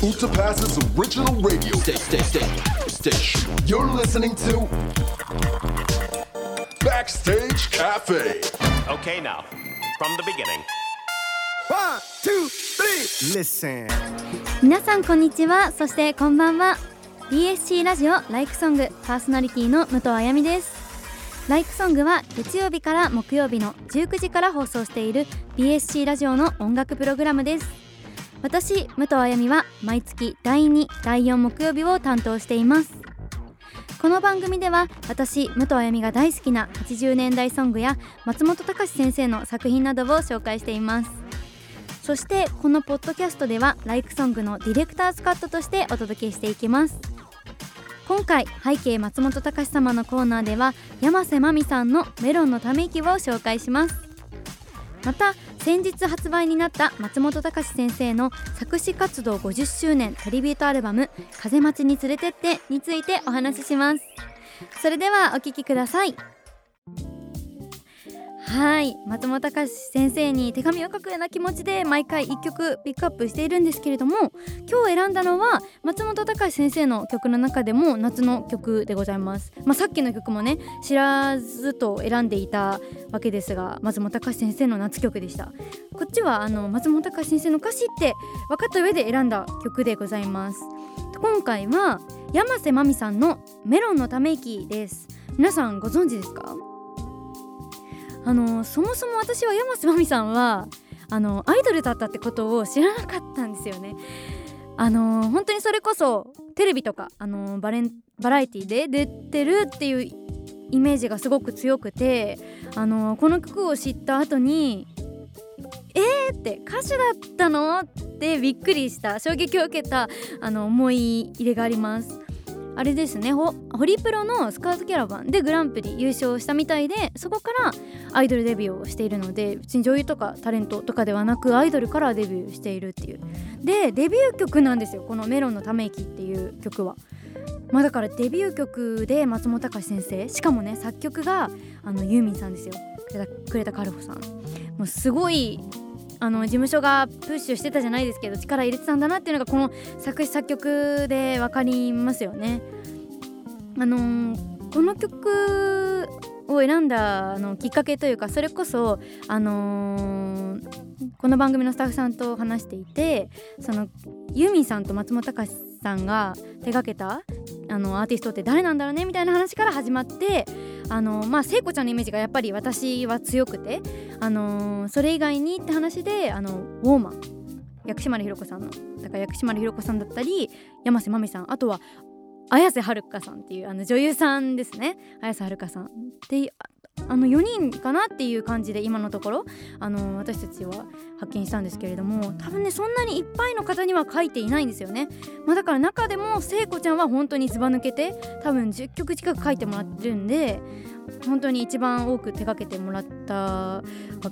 Utapas's original radio station. station. You're listening to Backstage Cafe. Okay, now, from the beginning. One, two, three, listen. 皆さんこんにちはそしてこんばんは BSC ラジオライクソングパーソナリティの武藤あやみですライクソングは月曜日から木曜日の19時から放送している BSC ラジオの音楽プログラムです私武藤あやみは毎月第2第4木曜日を担当しています。この番組では私武藤あやみが大好きな80年代ソングや松本隆先生の作品などを紹介しています。そしてこのポッドキャストではライクソングのディレクターズカットとしてお届けしていきます。今回背景松本隆様のコーナーでは山瀬まみさんのメロンのため息を紹介しますまた先日発売になった松本隆先生の作詞活動50周年トリビュートアルバム「風待ちに連れてって」についてお話しします。それではお聴きください。はい。松本隆先生に手紙を書くような気持ちで毎回1曲ピックアップしているんですけれども今日選んだのは松本隆先生の曲の中でも夏の曲でございます、まあ、さっきの曲もね知らずと選んでいたわけですが松本隆先生の夏曲でした。こっちはあの松本隆先生の歌詞って分かった上で選んだ曲でございます。今回は山瀬まみさんのメロンのため息です。皆さんご存知ですか？あのそもそも私は山瀬まみさんはあのアイドルだったってことを知らなかったんですよね。あの本当にそれこそテレビとかあのバレンバラエティで出てるっていうイメージがすごく強くてあのこの曲を知った後に「えー!」って歌手だったのってびっくりした衝撃を受けたあの思い入れがあります。あれですね。ホリプロのスカウトキャラバンでグランプリ優勝したみたいでそこからアイドルデビューをしているので別に女優とかタレントとかではなくアイドルからデビューしているっていう。でデビュー曲なんですよ。この「メロンのため息」っていう曲は。まあだからデビュー曲で松本隆先生しかもね作曲があのユーミンさんですよ。呉田カルホさん。もうすごいあの事務所がプッシュしてたじゃないですけど力入れてたんだなっていうのがこの作詞作曲で分かりますよね。あのー、この曲を選んだのきっかけというかそれこそ、あのー、この番組のスタッフさんと話していてそのユーミンさんと松本隆さんが手がけたあのアーティストって誰なんだろうねみたいな話から始まってあのまあ聖子ちゃんのイメージがやっぱり私は強くてあのそれ以外にって話であのウォーマン薬師丸ひろ子さんのだから薬師丸ひろ子さんだったり山瀬まみさんあとは綾瀬はるかさんっていうあの女優さんですね。綾瀬はるかさん。ってあの4人かなっていう感じで今のところあの私たちは発見したんですけれども多分ねそんなにいっぱいの方には書いていないんですよね、まあ、だから中でも聖子ちゃんは本当にずば抜けて多分10曲近く書いてもらってるんで本当に一番多く手がけてもらったわ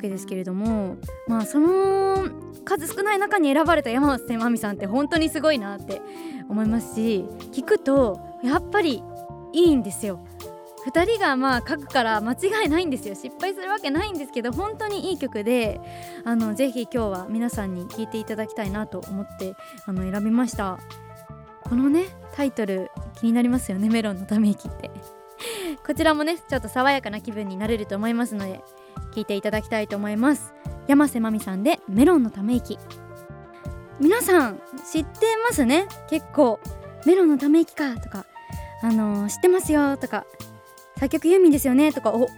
けですけれどもまあその数少ない中に選ばれた山瀬まみさんって本当にすごいなって思いますし聞くとやっぱりいいんですよ。2人がまあ書くから間違いないんですよ。失敗するわけないんですけど本当にいい曲であのぜひ今日は皆さんに聴いていただきたいなと思ってあの選びました。このねタイトル気になりますよね。メロンのため息って。こちらもねちょっと爽やかな気分になれると思いますので聴いていただきたいと思います。山瀬まみさんでメロンのため息。皆さん知ってますね？結構。メロンのため息かとかあのー、知ってますよとか。作曲ユーミンですよねとかお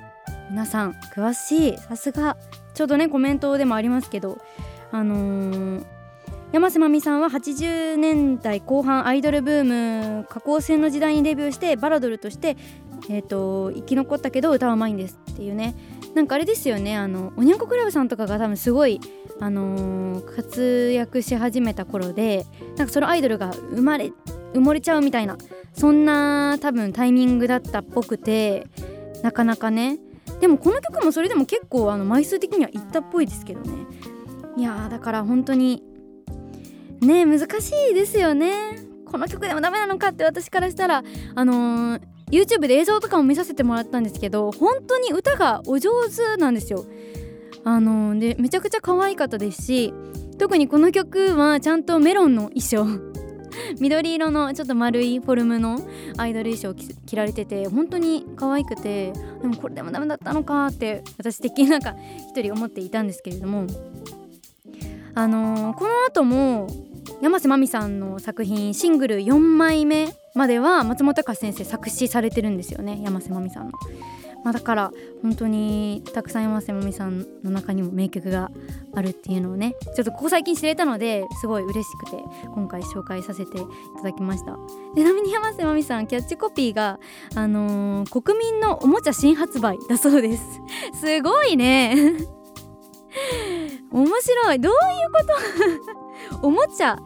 皆さん詳しいさすが。ちょうどねコメントでもありますけどあのー、山瀬まみさんは80年代後半アイドルブーム下降線の時代にデビューしてバラドルとして、えーと、生き残ったけど歌はうまいんですっていうね。なんかあれですよねあのおにゃんこクラブさんとかが多分すごい、あのー、活躍し始めた頃でなんかそのアイドルが生まれ埋もれちゃうみたいなそんな多分タイミングだったっぽくてなかなかね。でもこの曲もそれでも結構あの枚数的にはいったっぽいですけどね。いやだから本当にね難しいですよね。この曲でもダメなのかって私からしたらあのー、YouTube で映像とかも見させてもらったんですけど本当に歌がお上手なんですよ。あのー、でめちゃくちゃ可愛かったですし特にこの曲はちゃんとメロンの衣装。緑色のちょっと丸いフォルムのアイドル衣装を着られてて本当に可愛くてでもこれでもダメだったのかって私的になんか一人思っていたんですけれどもあのーこの後も山瀬まみさんの作品シングル4枚目までは松本隆先生作詞されてるんですよね山瀬まみさんの。まあ、だから本当にたくさん山瀬まみさんの中にも名曲があるっていうのをねちょっとここ最近知れたのですごい嬉しくて今回紹介させていただきました。ちなみに山瀬まみさんキャッチコピーが、あのー国民のおもちゃ新発売だそうです。すごいね。面白い。どういうこと？おもちゃ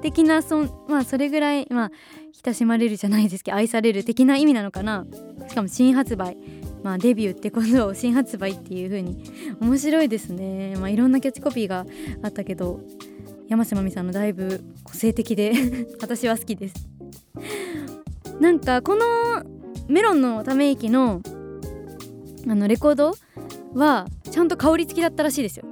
的なそまあそれぐらいまあ親しまれるじゃないですけど愛される的な意味なのかな。しかも新発売。まあデビューってことを新発売っていう風に面白いですね。まあいろんなキャッチコピーがあったけど山瀬まみさんのだいぶ個性的で 私は好きです。なんかこのメロンのため息のあのレコードはちゃんと香り付きだったらしいですよ。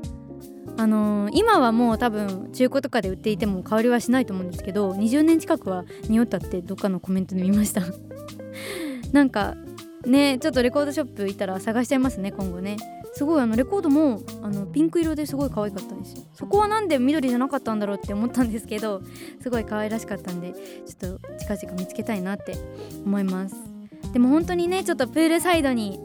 あのー今はもう多分中古とかで売っていても香りはしないと思うんですけど20年近くは匂ったってどっかのコメントで見ました。なんかねちょっとレコードショップ行ったら探しちゃいますね今後ね。すごいあのレコードもあのピンク色ですごい可愛かったんですよ。そこはなんで緑じゃなかったんだろうって思ったんですけどすごい可愛らしかったんでちょっと近々見つけたいなって思います。でも本当にねちょっとプールサイドに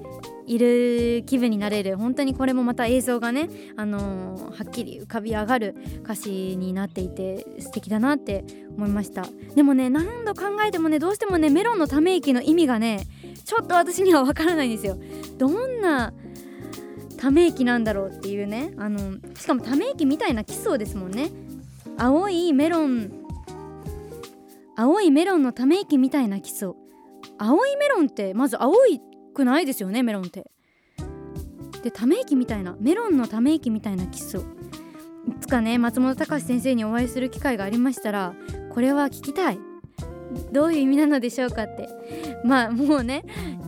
いる気分になれる。本当にこれもまた映像がね、あのーはっきり浮かび上がる歌詞になっていて素敵だなって思いました。でもね何度考えてもねどうしてもねメロンのため息の意味がねちょっと私にはわからないんですよ。どんなため息なんだろうっていうねあのしかもため息みたいなキスをですもんね。青いメロン青いメロンのため息みたいなキスを青いメロンってまず青いくないですよねメロンって。でため息みたいなメロンのため息みたいなキスを。いつかね松本隆先生にお会いする機会がありましたらこれは聞きたい。どういう意味なのでしょうかって。まあもうね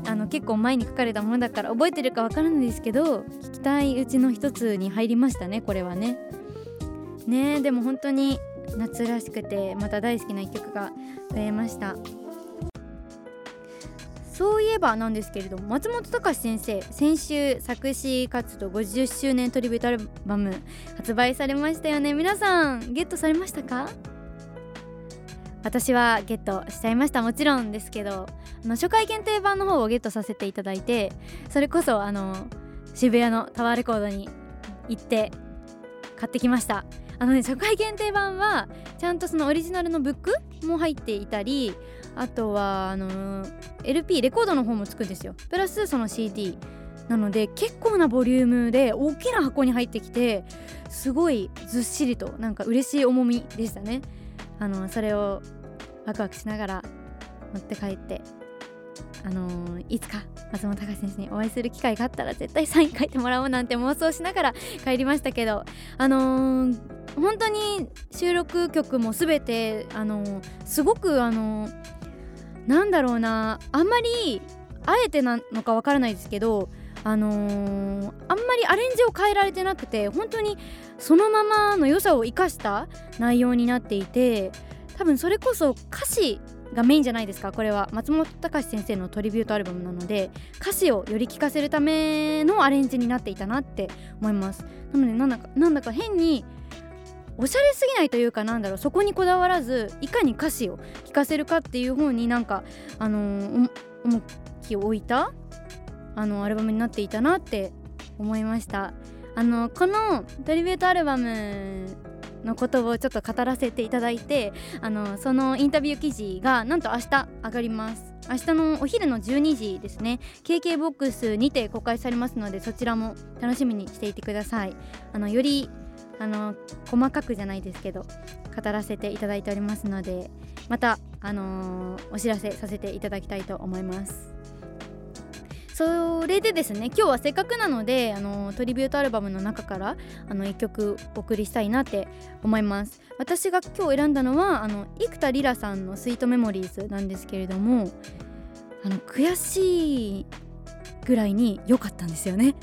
あの結構前に書かれたものだから覚えてるかわからないですけど聞きたいうちの一つに入りましたねこれはね。ねでも本当に夏らしくてまた大好きな一曲が増えました。そういえばなんですけれども松本隆先生先週作詞活動50周年トリビュートアルバム発売されましたよね。皆さんゲットされましたか？私はゲットしちゃいました。もちろんですけどあの初回限定版の方をゲットさせていただいてそれこそあの渋谷のタワーレコードに行って買ってきました。あのね初回限定版はちゃんとそのオリジナルのブックも入っていたりあとはあの LP レコードの方もつくんですよ。プラスその CD なので結構なボリュームで大きな箱に入ってきてすごいずっしりとなんか嬉しい重みでしたね。あのそれをワクワクしながら持って帰ってあのーいつか松本隆先生にお会いする機会があったら絶対サイン書いてもらおうなんて妄想しながら帰りましたけどあのー本当に収録曲も全てあのーすごくあのーなんだろうな。あんまりあえてなのかわからないですけどあのーあんまりアレンジを変えられてなくて本当にそのままの良さを生かした内容になっていて多分それこそ歌詞がメインじゃないですかこれは。松本隆先生のトリビュートアルバムなので歌詞をより聴かせるためのアレンジになっていたなって思います。なのでなんだかなんだか変におしゃれすぎないというかなんだろうそこにこだわらずいかに歌詞を聴かせるかっていう方になんかあのー重きを置いたあのアルバムになっていたなって思いました。あのこのトリビュートアルバムのことをちょっと語らせていただいてあのそのインタビュー記事がなんと明日上がります。明日のお昼の12時ですね。KKBOX にて公開されますのでそちらも楽しみにしていてください。あのよりあの細かくじゃないですけど語らせていただいておりますのでまた、あのーお知らせさせていただきたいと思います。それでですね今日はせっかくなのであのトリビュートアルバムの中からあの1曲お送りしたいなって思います。私が今日選んだのはあの生田リラさんの「スイートメモリーズ」なんですけれどもあの悔しいぐらいに良かったんですよね。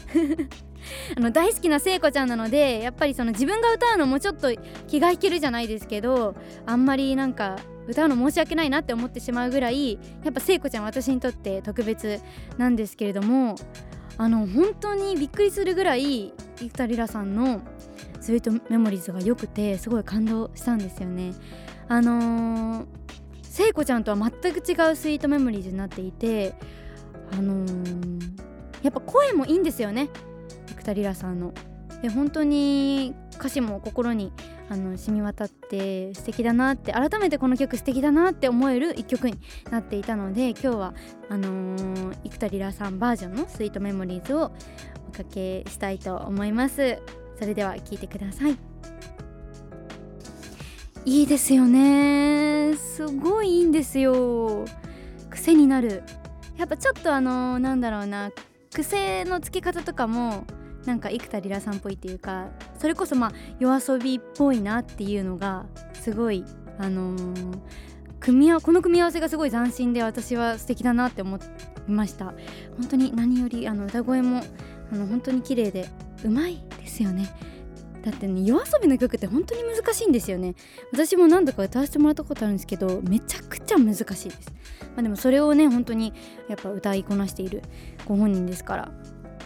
あの大好きな聖子ちゃんなのでやっぱりその自分が歌うのもちょっと気が引けるじゃないですけどあんまりなんか歌うの申し訳ないなって思ってしまうぐらいやっぱ聖子ちゃん私にとって特別なんですけれどもあの本当にびっくりするぐらい生田リラさんのスイートメモリーズが良くてすごい感動したんですよね。あのー、聖子ちゃんとは全く違うスイートメモリーズになっていてあのー、やっぱ声もいいんですよね生田リラさんの。で本当に歌詞も心にあの染み渡って素敵だなって改めてこの曲素敵だなって思える一曲になっていたので今日はあのー、生田リラさんバージョンの「スイートメモリーズ」をおかけしたいと思います。それでは聴いてください。いいですよね。すごいいいんですよ。癖になる。やっぱちょっとあのー、なんだろうな癖のつけ方とかもなんか生田リラさんっぽいっていうかそれこそまあ夜遊びっぽいなっていうのがすごいあのー、組み合この組み合わせがすごい斬新で私は素敵だなって思いました。本当に何よりあの歌声もあの本当に綺麗でうまいですよね。だってね夜遊びの曲って本当に難しいんですよね。私も何度か歌わせてもらったことあるんですけどめちゃくちゃ難しいです、まあ、でもそれをね本当にやっぱ歌いこなしているご本人ですから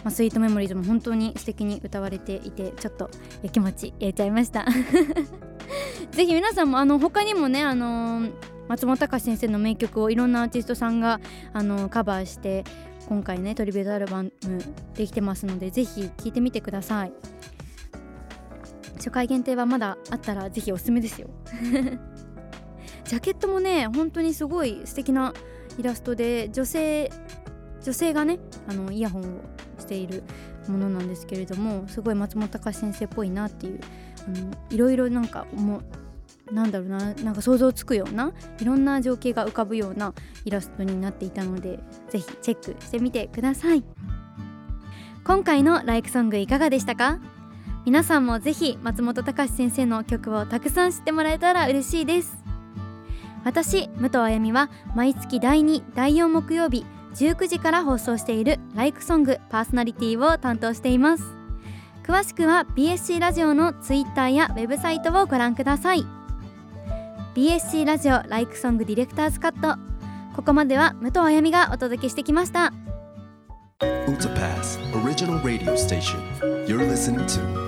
まあ、スイートメモリーズも本当に素敵に歌われていてちょっと気持ち入れちゃいました。ぜひ皆さんもあの他にもねあのー、松本隆先生の名曲をいろんなアーティストさんがあのカバーして今回ねトリビュートアルバムできてますのでぜひ聴いてみてください。初回限定はまだあったらぜひおすすめですよ。ジャケットもね本当にすごい素敵なイラストで女性女性がねあのイヤホンをしているものなんですけれどもすごい松本隆先生っぽいなっていうあのいろいろなんかもうなんだろうななんか想像つくようないろんな情景が浮かぶようなイラストになっていたのでぜひチェックしてみてください。今回のライクソングいかがでしたか？皆さんもぜひ松本隆先生の曲をたくさん知ってもらえたら嬉しいです。私武藤あやみは毎月第2第4木曜日19時から放送しているライクソングパーソナリティを担当しています。詳しくは BSC ラジオのツイッターやウェブサイトをご覧ください。BSC ラジオライクソングディレクターズカット。ここまでは武藤あやみがお届けしてきました。Utapass Original Radio Station. You're listening to